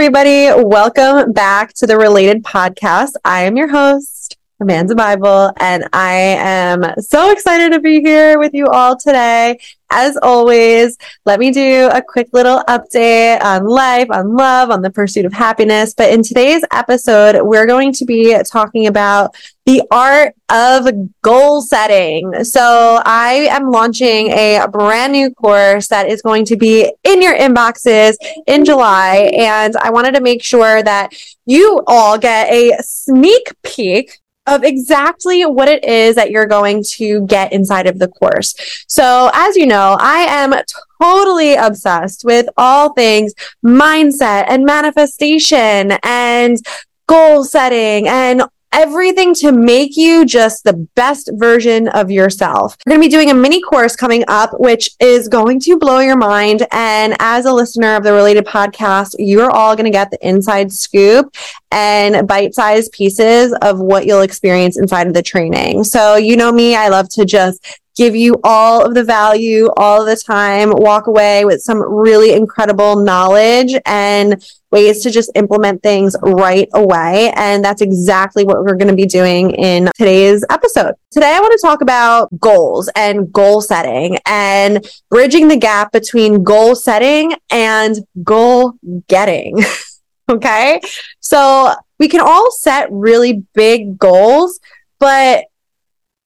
everybody. Welcome back to the Related Podcast. I am your host, Amanda Bybel, and I am so excited to be here with you all today. As always, let me do a quick little update on life, on love, on the pursuit of happiness. But in today's episode, we're going to be talking about the art of goal setting. So I am launching a brand new course that is going to be in your inboxes in July. And I wanted to make sure that you all get a sneak peek of exactly what it is that you're going to get inside of the course. So, as you know, I am totally obsessed with all things mindset and manifestation and goal setting and everything to make you just the best version of yourself. We're going to be doing a mini course coming up, which is going to blow your mind. And as a listener of the related podcast, you're all going to get the inside scoop and bite sized pieces of what you'll experience inside of the training. So, you know me, I love to just give you all of the value all the time, walk away with some really incredible knowledge and ways to just implement things right away. And that's exactly what we're going to be doing in today's episode. Today, I want to talk about goals and goal setting and bridging the gap between goal setting and goal getting. okay. So we can all set really big goals, but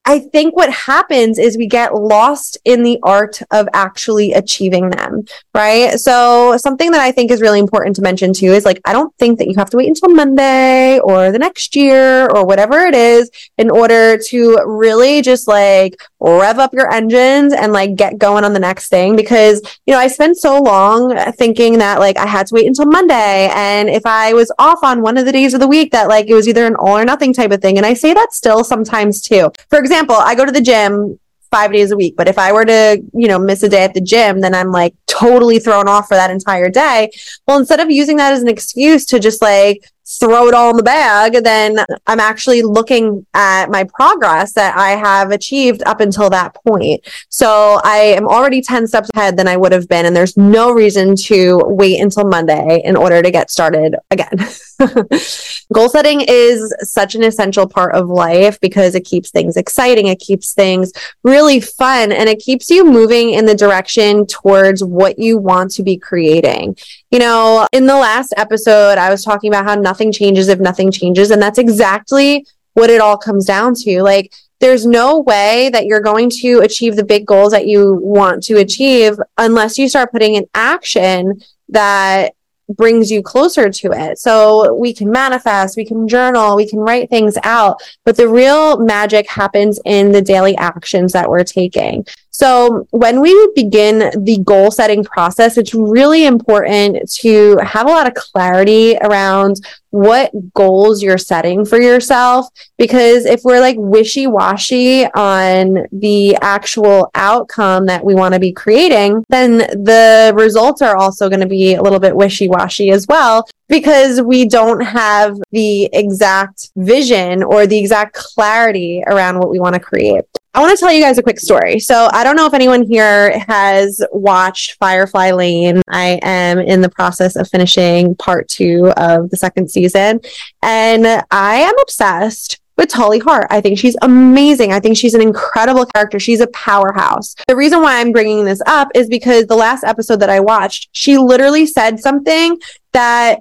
I think what happens is we get lost in the art of actually achieving them, right? So something that I think is really important to mention too is like, I don't think that you have to wait until Monday or the next year or whatever it is in order to really just like rev up your engines and like get going on the next thing. Because, you know, I spent so long thinking that like I had to wait until Monday. And if I was off on one of the days of the week that like it was either an all or nothing type of thing. And I say that still sometimes too. For example, example, I go to the gym five days a week. But if I were to, you know, miss a day at the gym, then I'm like totally thrown off for that entire day. Well, instead of using that as an excuse to just like throw it all in the bag, then I'm actually looking at my progress that I have achieved up until that point. So I am already 10 steps ahead than I would have been. And there's no reason to wait until Monday in order to get started again. Goal setting is such an essential part of life because it keeps things exciting. It keeps things really fun and it keeps you moving in the direction towards what you want to be creating. You know, in the last episode, I was talking about how nothing changes if nothing changes. And that's exactly what it all comes down to. Like, there's no way that you're going to achieve the big goals that you want to achieve unless you start putting in action that brings you closer to it. So we can manifest, we can journal, we can write things out, but the real magic happens in the daily actions that we're taking. So when we begin the goal setting process, it's really important to have a lot of clarity around what goals you're setting for yourself. Because if we're like wishy washy on the actual outcome that we want to be creating, then the results are also going to be a little bit wishy washy as well because we don't have the exact vision or the exact clarity around what we want to create. I want to tell you guys a quick story. So, I don't know if anyone here has watched Firefly Lane. I am in the process of finishing part two of the second season, and I am obsessed with Tully Hart. I think she's amazing. I think she's an incredible character. She's a powerhouse. The reason why I'm bringing this up is because the last episode that I watched, she literally said something that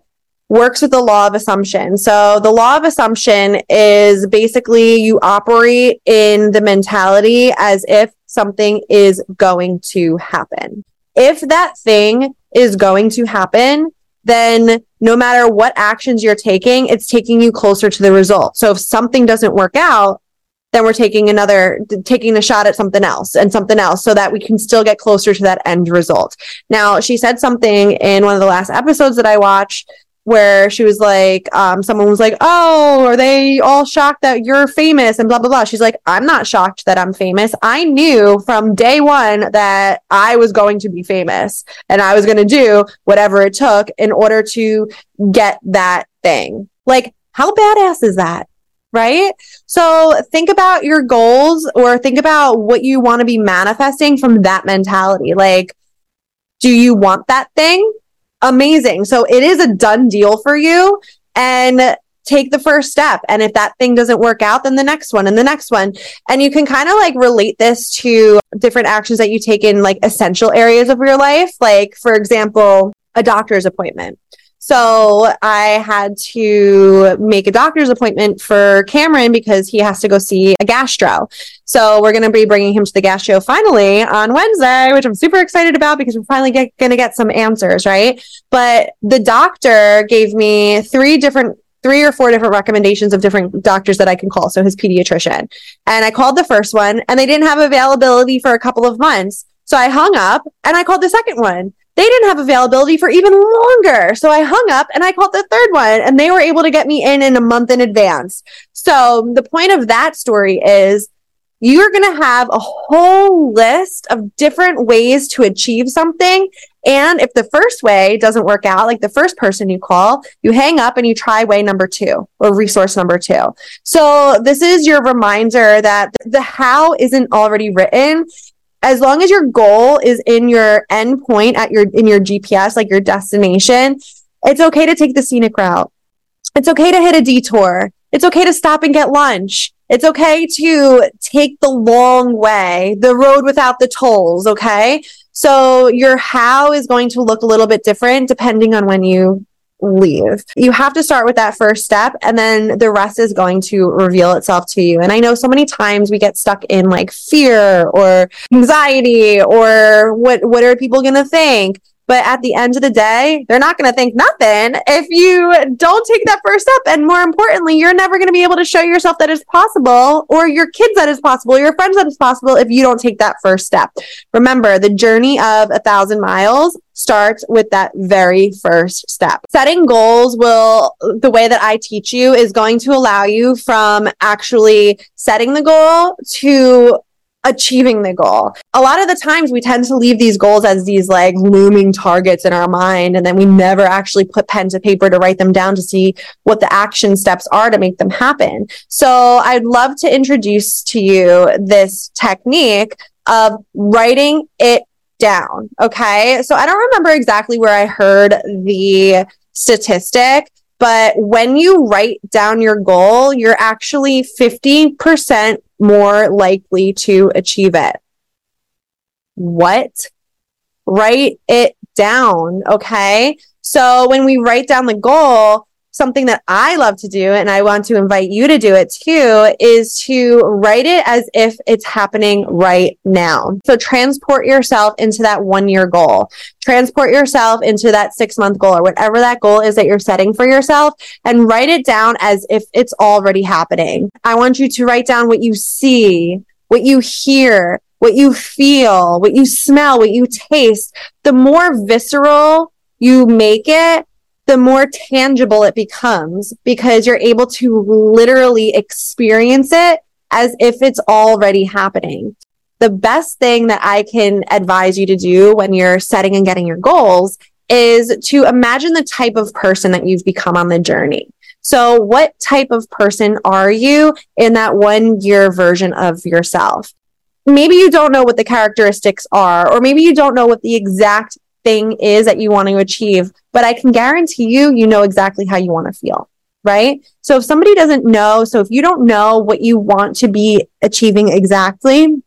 works with the law of assumption. So the law of assumption is basically you operate in the mentality as if something is going to happen. If that thing is going to happen, then no matter what actions you're taking, it's taking you closer to the result. So if something doesn't work out, then we're taking another, taking a shot at something else and something else so that we can still get closer to that end result. Now, she said something in one of the last episodes that I watched where she was like, um, someone was like, Oh, are they all shocked that you're famous and blah, blah, blah. She's like, I'm not shocked that I'm famous. I knew from day one that I was going to be famous and I was going to do whatever it took in order to get that thing. Like, how badass is that? Right. So think about your goals or think about what you want to be manifesting from that mentality. Like, do you want that thing? Amazing. So it is a done deal for you. And take the first step. And if that thing doesn't work out, then the next one and the next one. And you can kind of like relate this to different actions that you take in like essential areas of your life. Like, for example, a doctor's appointment. So I had to make a doctor's appointment for Cameron because he has to go see a gastro. So we're going to be bringing him to the gastro finally on Wednesday, which I'm super excited about because we're finally going to get some answers, right? But the doctor gave me three different three or four different recommendations of different doctors that I can call. So his pediatrician. And I called the first one and they didn't have availability for a couple of months. So I hung up and I called the second one they didn't have availability for even longer. So I hung up and I called the third one and they were able to get me in in a month in advance. So the point of that story is you're going to have a whole list of different ways to achieve something. And if the first way doesn't work out, like the first person you call, you hang up and you try way number two or resource number two. So this is your reminder that the how isn't already written as long as your goal is in your end point at your in your GPS, like your destination, it's okay to take the scenic route. It's okay to hit a detour. It's okay to stop and get lunch. It's okay to take the long way, the road without the tolls, okay? So your how is going to look a little bit different depending on when you leave. You have to start with that first step and then the rest is going to reveal itself to you. And I know so many times we get stuck in like fear or anxiety or what what are people going to think? But at the end of the day, they're not going to think nothing if you don't take that first step. And more importantly, you're never going to be able to show yourself that it's possible or your kids that it's possible, your friends that it's possible if you don't take that first step. Remember, the journey of a thousand miles starts with that very first step. Setting goals will, the way that I teach you is going to allow you from actually setting the goal to achieving the goal. A lot of the times we tend to leave these goals as these like looming targets in our mind and then we never actually put pen to paper to write them down to see what the action steps are to make them happen. So I'd love to introduce to you this technique of writing it down. Okay. So I don't remember exactly where I heard the statistic, but when you write down your goal, you're actually 50% more likely to achieve it. What? Write it down. Okay. So when we write down the goal, something that I love to do, and I want to invite you to do it too, is to write it as if it's happening right now. So transport yourself into that one year goal, transport yourself into that six month goal or whatever that goal is that you're setting for yourself and write it down as if it's already happening. I want you to write down what you see, what you hear, what you feel, what you smell, what you taste. The more visceral you make it, the more tangible it becomes because you're able to literally experience it as if it's already happening. The best thing that I can advise you to do when you're setting and getting your goals is to imagine the type of person that you've become on the journey. So what type of person are you in that one year version of yourself? Maybe you don't know what the characteristics are, or maybe you don't know what the exact thing is that you want to achieve, but I can guarantee you, you know exactly how you want to feel. Right. So if somebody doesn't know, so if you don't know what you want to be achieving exactly,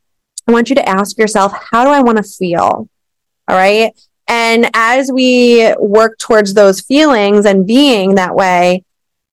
I want you to ask yourself, how do I want to feel? All right. And as we work towards those feelings and being that way,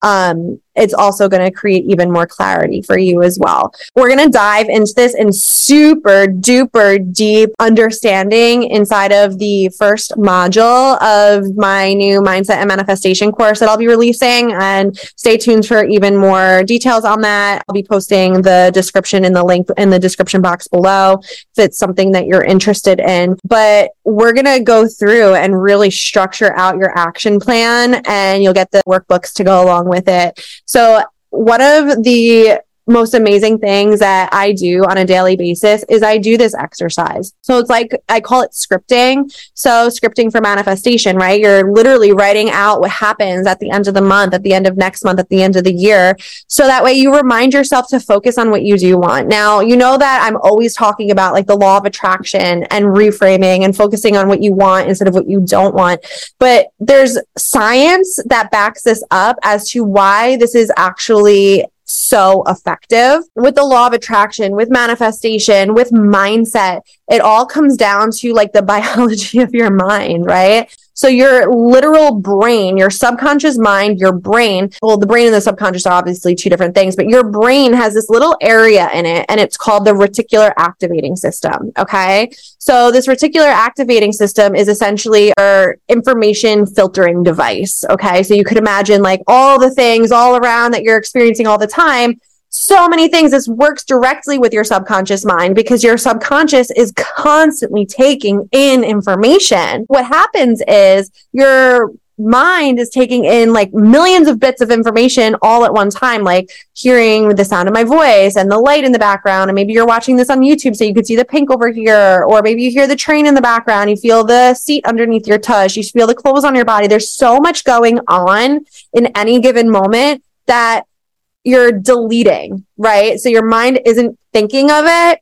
um, it's also going to create even more clarity for you as well. We're going to dive into this in super duper deep understanding inside of the first module of my new mindset and manifestation course that I'll be releasing. And stay tuned for even more details on that. I'll be posting the description in the link in the description box below if it's something that you're interested in. But we're going to go through and really structure out your action plan and you'll get the workbooks to go along with it so one of the most amazing things that I do on a daily basis is I do this exercise. So it's like I call it scripting. So scripting for manifestation, right? You're literally writing out what happens at the end of the month, at the end of next month, at the end of the year. So that way you remind yourself to focus on what you do want. Now, you know that I'm always talking about like the law of attraction and reframing and focusing on what you want instead of what you don't want. But there's science that backs this up as to why this is actually so effective with the law of attraction, with manifestation, with mindset. It all comes down to like the biology of your mind, right? So your literal brain, your subconscious mind, your brain, well, the brain and the subconscious are obviously two different things, but your brain has this little area in it and it's called the reticular activating system. Okay. So this reticular activating system is essentially our information filtering device. Okay. So you could imagine like all the things all around that you're experiencing all the time so many things. This works directly with your subconscious mind because your subconscious is constantly taking in information. What happens is your mind is taking in like millions of bits of information all at one time, like hearing the sound of my voice and the light in the background. And maybe you're watching this on YouTube so you could see the pink over here, or maybe you hear the train in the background. You feel the seat underneath your tush. You feel the clothes on your body. There's so much going on in any given moment that you're deleting, right? So your mind isn't thinking of it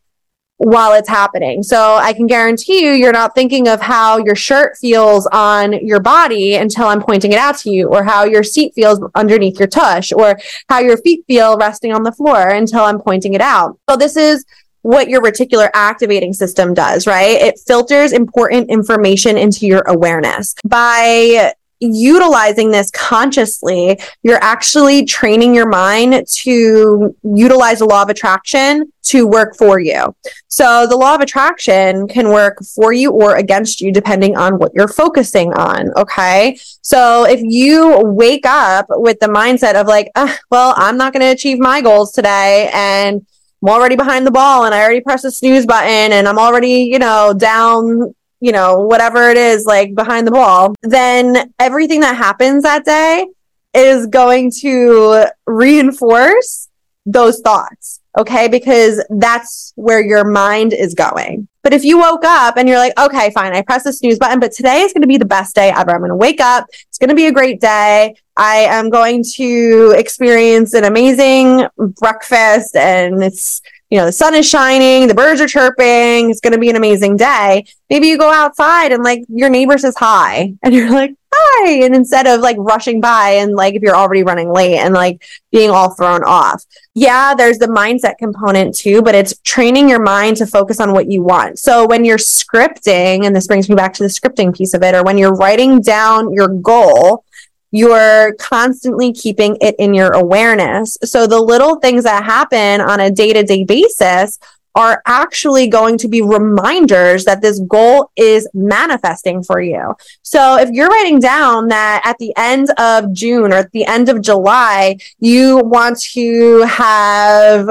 while it's happening. So I can guarantee you, you're not thinking of how your shirt feels on your body until I'm pointing it out to you, or how your seat feels underneath your tush, or how your feet feel resting on the floor until I'm pointing it out. So this is what your reticular activating system does, right? It filters important information into your awareness by utilizing this consciously, you're actually training your mind to utilize the law of attraction to work for you. So the law of attraction can work for you or against you depending on what you're focusing on. Okay. So if you wake up with the mindset of like, well, I'm not going to achieve my goals today and I'm already behind the ball and I already pressed the snooze button and I'm already, you know, down you know, whatever it is, like behind the ball, then everything that happens that day is going to reinforce those thoughts. Okay. Because that's where your mind is going. But if you woke up and you're like, okay, fine, I press the snooze button, but today is going to be the best day ever. I'm going to wake up. It's going to be a great day. I am going to experience an amazing breakfast and it's, you know, the sun is shining, the birds are chirping, it's going to be an amazing day. Maybe you go outside and like your neighbor says hi and you're like, hi. And instead of like rushing by and like if you're already running late and like being all thrown off. Yeah, there's the mindset component too, but it's training your mind to focus on what you want. So when you're scripting, and this brings me back to the scripting piece of it, or when you're writing down your goal, you're constantly keeping it in your awareness. So the little things that happen on a day to day basis are actually going to be reminders that this goal is manifesting for you. So if you're writing down that at the end of June or at the end of July, you want to have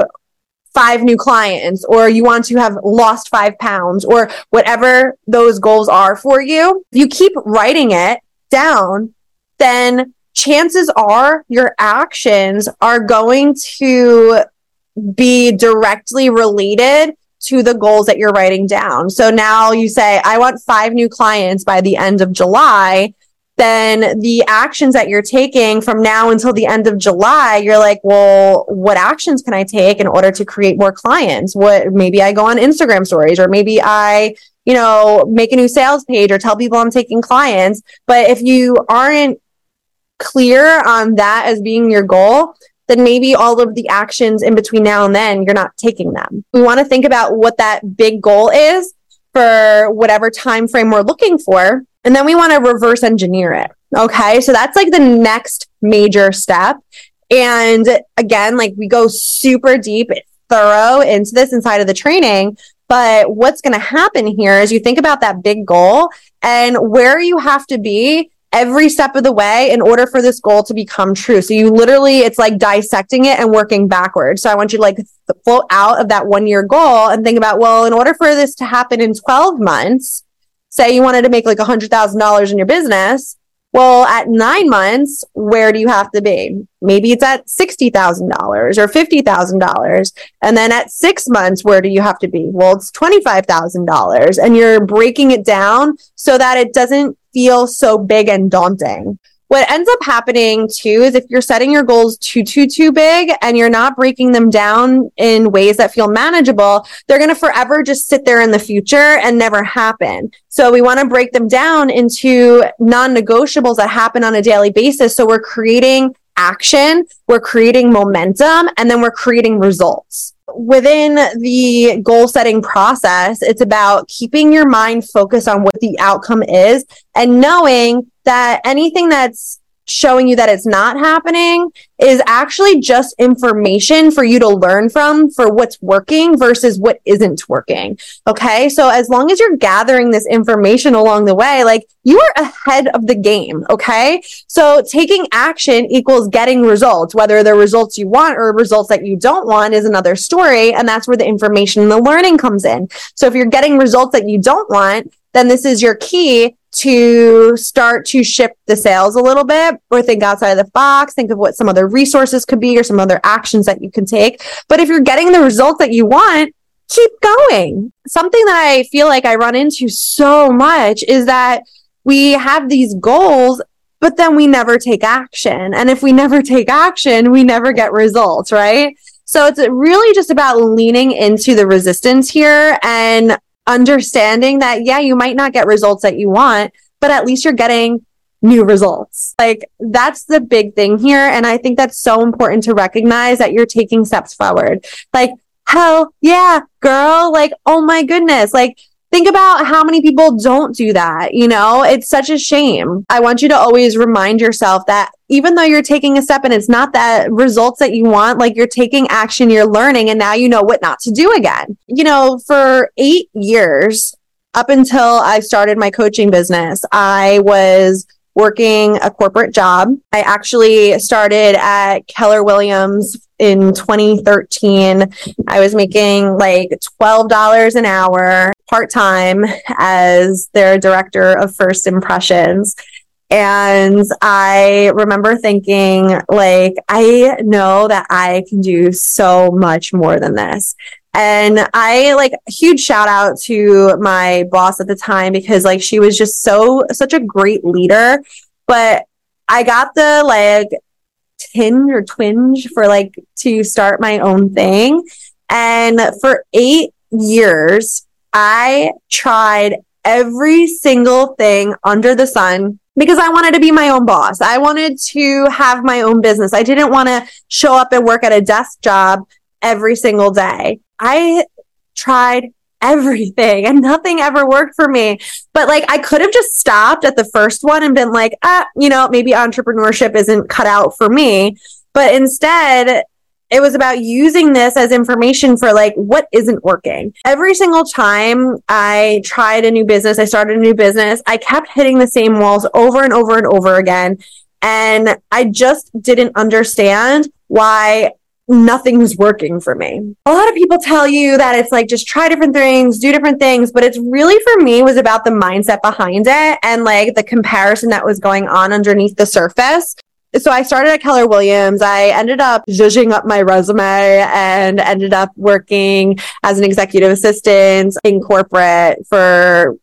five new clients or you want to have lost five pounds or whatever those goals are for you, if you keep writing it down, then chances are your actions are going to be directly related to the goals that you're writing down. So now you say, I want five new clients by the end of July. Then the actions that you're taking from now until the end of July, you're like, well, what actions can I take in order to create more clients? What maybe I go on Instagram stories or maybe I, you know, make a new sales page or tell people I'm taking clients. But if you aren't clear on that as being your goal, then maybe all of the actions in between now and then, you're not taking them. We want to think about what that big goal is for whatever time frame we're looking for. And then we want to reverse engineer it. Okay. So that's like the next major step. And again, like we go super deep, thorough into this inside of the training. But what's going to happen here is you think about that big goal and where you have to be every step of the way in order for this goal to become true. So you literally, it's like dissecting it and working backwards. So I want you to like float out of that one year goal and think about, well, in order for this to happen in 12 months, say you wanted to make like a hundred thousand dollars in your business, Well, at nine months, where do you have to be? Maybe it's at $60,000 or $50,000. And then at six months, where do you have to be? Well, it's $25,000 and you're breaking it down so that it doesn't feel so big and daunting. What ends up happening too is if you're setting your goals too too too big and you're not breaking them down in ways that feel manageable they're going to forever just sit there in the future and never happen. So we want to break them down into non-negotiables that happen on a daily basis. So we're creating action we're creating momentum and then we're creating results within the goal setting process, it's about keeping your mind focused on what the outcome is and knowing that anything that's showing you that it's not happening is actually just information for you to learn from for what's working versus what isn't working. Okay. So as long as you're gathering this information along the way, like you are ahead of the game. Okay. So taking action equals getting results, whether they're results you want or results that you don't want is another story. And that's where the information and the learning comes in. So if you're getting results that you don't want, then this is your key to start to shift the sales a little bit or think outside of the box, think of what some other resources could be or some other actions that you can take. But if you're getting the results that you want, keep going. Something that I feel like I run into so much is that we have these goals, but then we never take action. And if we never take action, we never get results, right? So it's really just about leaning into the resistance here and understanding that, yeah, you might not get results that you want, but at least you're getting new results. Like that's the big thing here. And I think that's so important to recognize that you're taking steps forward. Like, hell yeah, girl. Like, oh my goodness. Like, think about how many people don't do that. You know, it's such a shame. I want you to always remind yourself that even though you're taking a step and it's not the results that you want, like you're taking action, you're learning, and now you know what not to do again. You know, for eight years, up until I started my coaching business, I was working a corporate job. I actually started at Keller Williams in 2013. I was making like $12 an hour part time as their director of first impressions. And I remember thinking, like, I know that I can do so much more than this. And I like huge shout out to my boss at the time because like she was just so such a great leader. But I got the like tinge or twinge for like to start my own thing. And for eight years, I tried every single thing under the sun because I wanted to be my own boss. I wanted to have my own business. I didn't want to show up and work at a desk job every single day. I tried everything and nothing ever worked for me. But like I could have just stopped at the first one and been like, ah, you know, maybe entrepreneurship isn't cut out for me. But instead, it was about using this as information for like what isn't working. Every single time I tried a new business, I started a new business, I kept hitting the same walls over and over and over again. And I just didn't understand why nothing was working for me. A lot of people tell you that it's like just try different things, do different things, but it's really for me was about the mindset behind it and like the comparison that was going on underneath the surface so I started at Keller Williams. I ended up zhuzhing up my resume and ended up working as an executive assistant in corporate for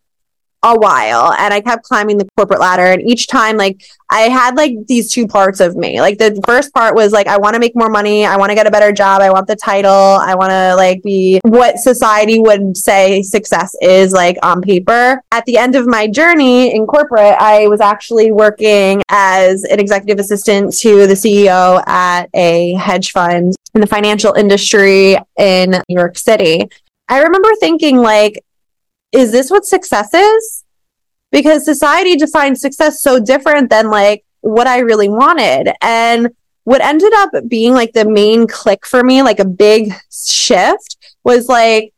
a while and I kept climbing the corporate ladder. And each time, like, I had like these two parts of me. Like, the first part was like, I want to make more money. I want to get a better job. I want the title. I want to like be what society would say success is like on paper. At the end of my journey in corporate, I was actually working as an executive assistant to the CEO at a hedge fund in the financial industry in New York City. I remember thinking, like, is this what success is? Because society defines success so different than like what I really wanted. And what ended up being like the main click for me, like a big shift, was like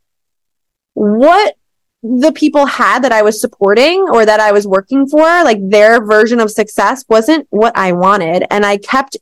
what the people had that I was supporting or that I was working for, like their version of success wasn't what I wanted. And I kept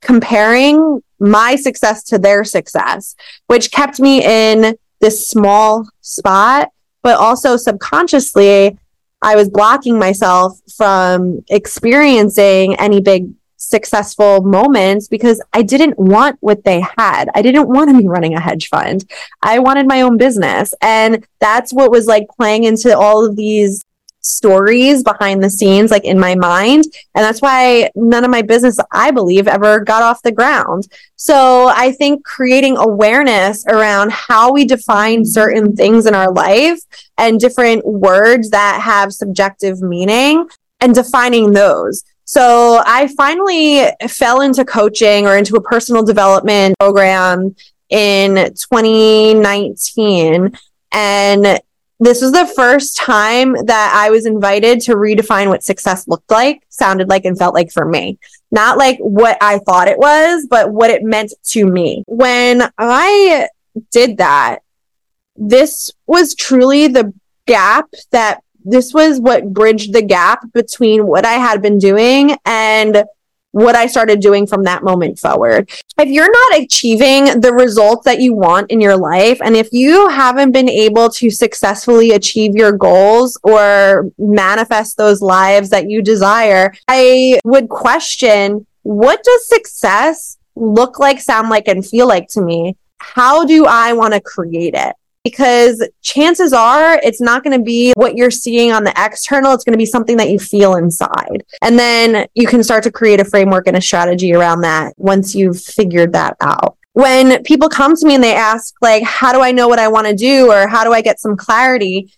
comparing my success to their success, which kept me in this small spot but also subconsciously, I was blocking myself from experiencing any big successful moments because I didn't want what they had. I didn't want to be running a hedge fund. I wanted my own business. And that's what was like playing into all of these stories behind the scenes, like in my mind. And that's why none of my business, I believe, ever got off the ground. So I think creating awareness around how we define certain things in our life and different words that have subjective meaning and defining those. So I finally fell into coaching or into a personal development program in 2019. And this was the first time that I was invited to redefine what success looked like, sounded like, and felt like for me. Not like what I thought it was, but what it meant to me. When I did that, this was truly the gap that this was what bridged the gap between what I had been doing and what I started doing from that moment forward. If you're not achieving the results that you want in your life, and if you haven't been able to successfully achieve your goals or manifest those lives that you desire, I would question what does success look like, sound like, and feel like to me? How do I want to create it? Because chances are it's not going to be what you're seeing on the external. It's going to be something that you feel inside. And then you can start to create a framework and a strategy around that once you've figured that out. When people come to me and they ask, like, how do I know what I want to do? Or how do I get some clarity?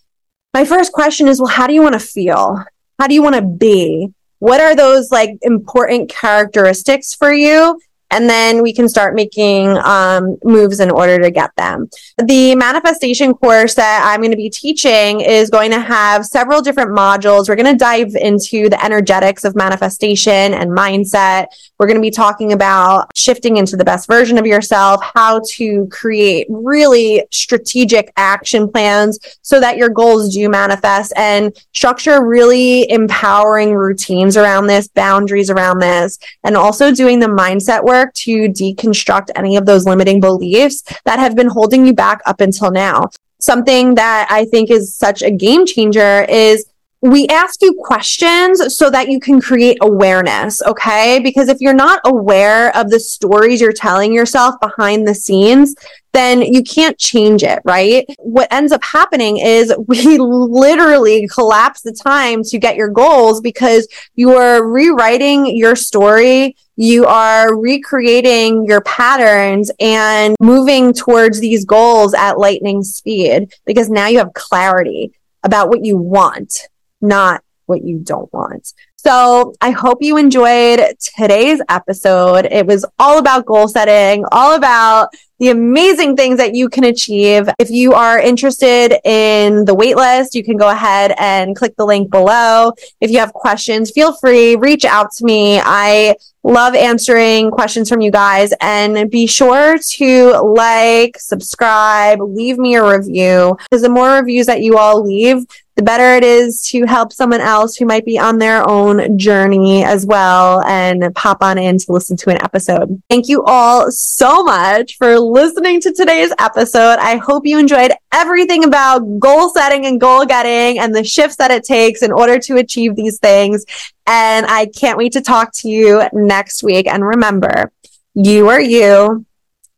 My first question is, well, how do you want to feel? How do you want to be? What are those like important characteristics for you? And then we can start making um, moves in order to get them. The manifestation course that I'm going to be teaching is going to have several different modules. We're going to dive into the energetics of manifestation and mindset. We're going to be talking about shifting into the best version of yourself, how to create really strategic action plans so that your goals do manifest and structure really empowering routines around this, boundaries around this, and also doing the mindset work work to deconstruct any of those limiting beliefs that have been holding you back up until now. Something that I think is such a game changer is we ask you questions so that you can create awareness, okay? Because if you're not aware of the stories you're telling yourself behind the scenes, then you can't change it, right? What ends up happening is we literally collapse the time to get your goals because you are rewriting your story. You are recreating your patterns and moving towards these goals at lightning speed because now you have clarity about what you want, not what you don't want. So I hope you enjoyed today's episode. It was all about goal setting, all about the amazing things that you can achieve. If you are interested in the waitlist, you can go ahead and click the link below. If you have questions, feel free, reach out to me. I love answering questions from you guys and be sure to like, subscribe, leave me a review because the more reviews that you all leave, the better it is to help someone else who might be on their own journey as well and pop on in to listen to an episode. Thank you all so much for listening to today's episode. I hope you enjoyed everything about goal setting and goal getting and the shifts that it takes in order to achieve these things. And I can't wait to talk to you next week. And remember, you are you,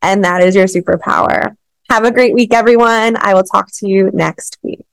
and that is your superpower. Have a great week, everyone. I will talk to you next week.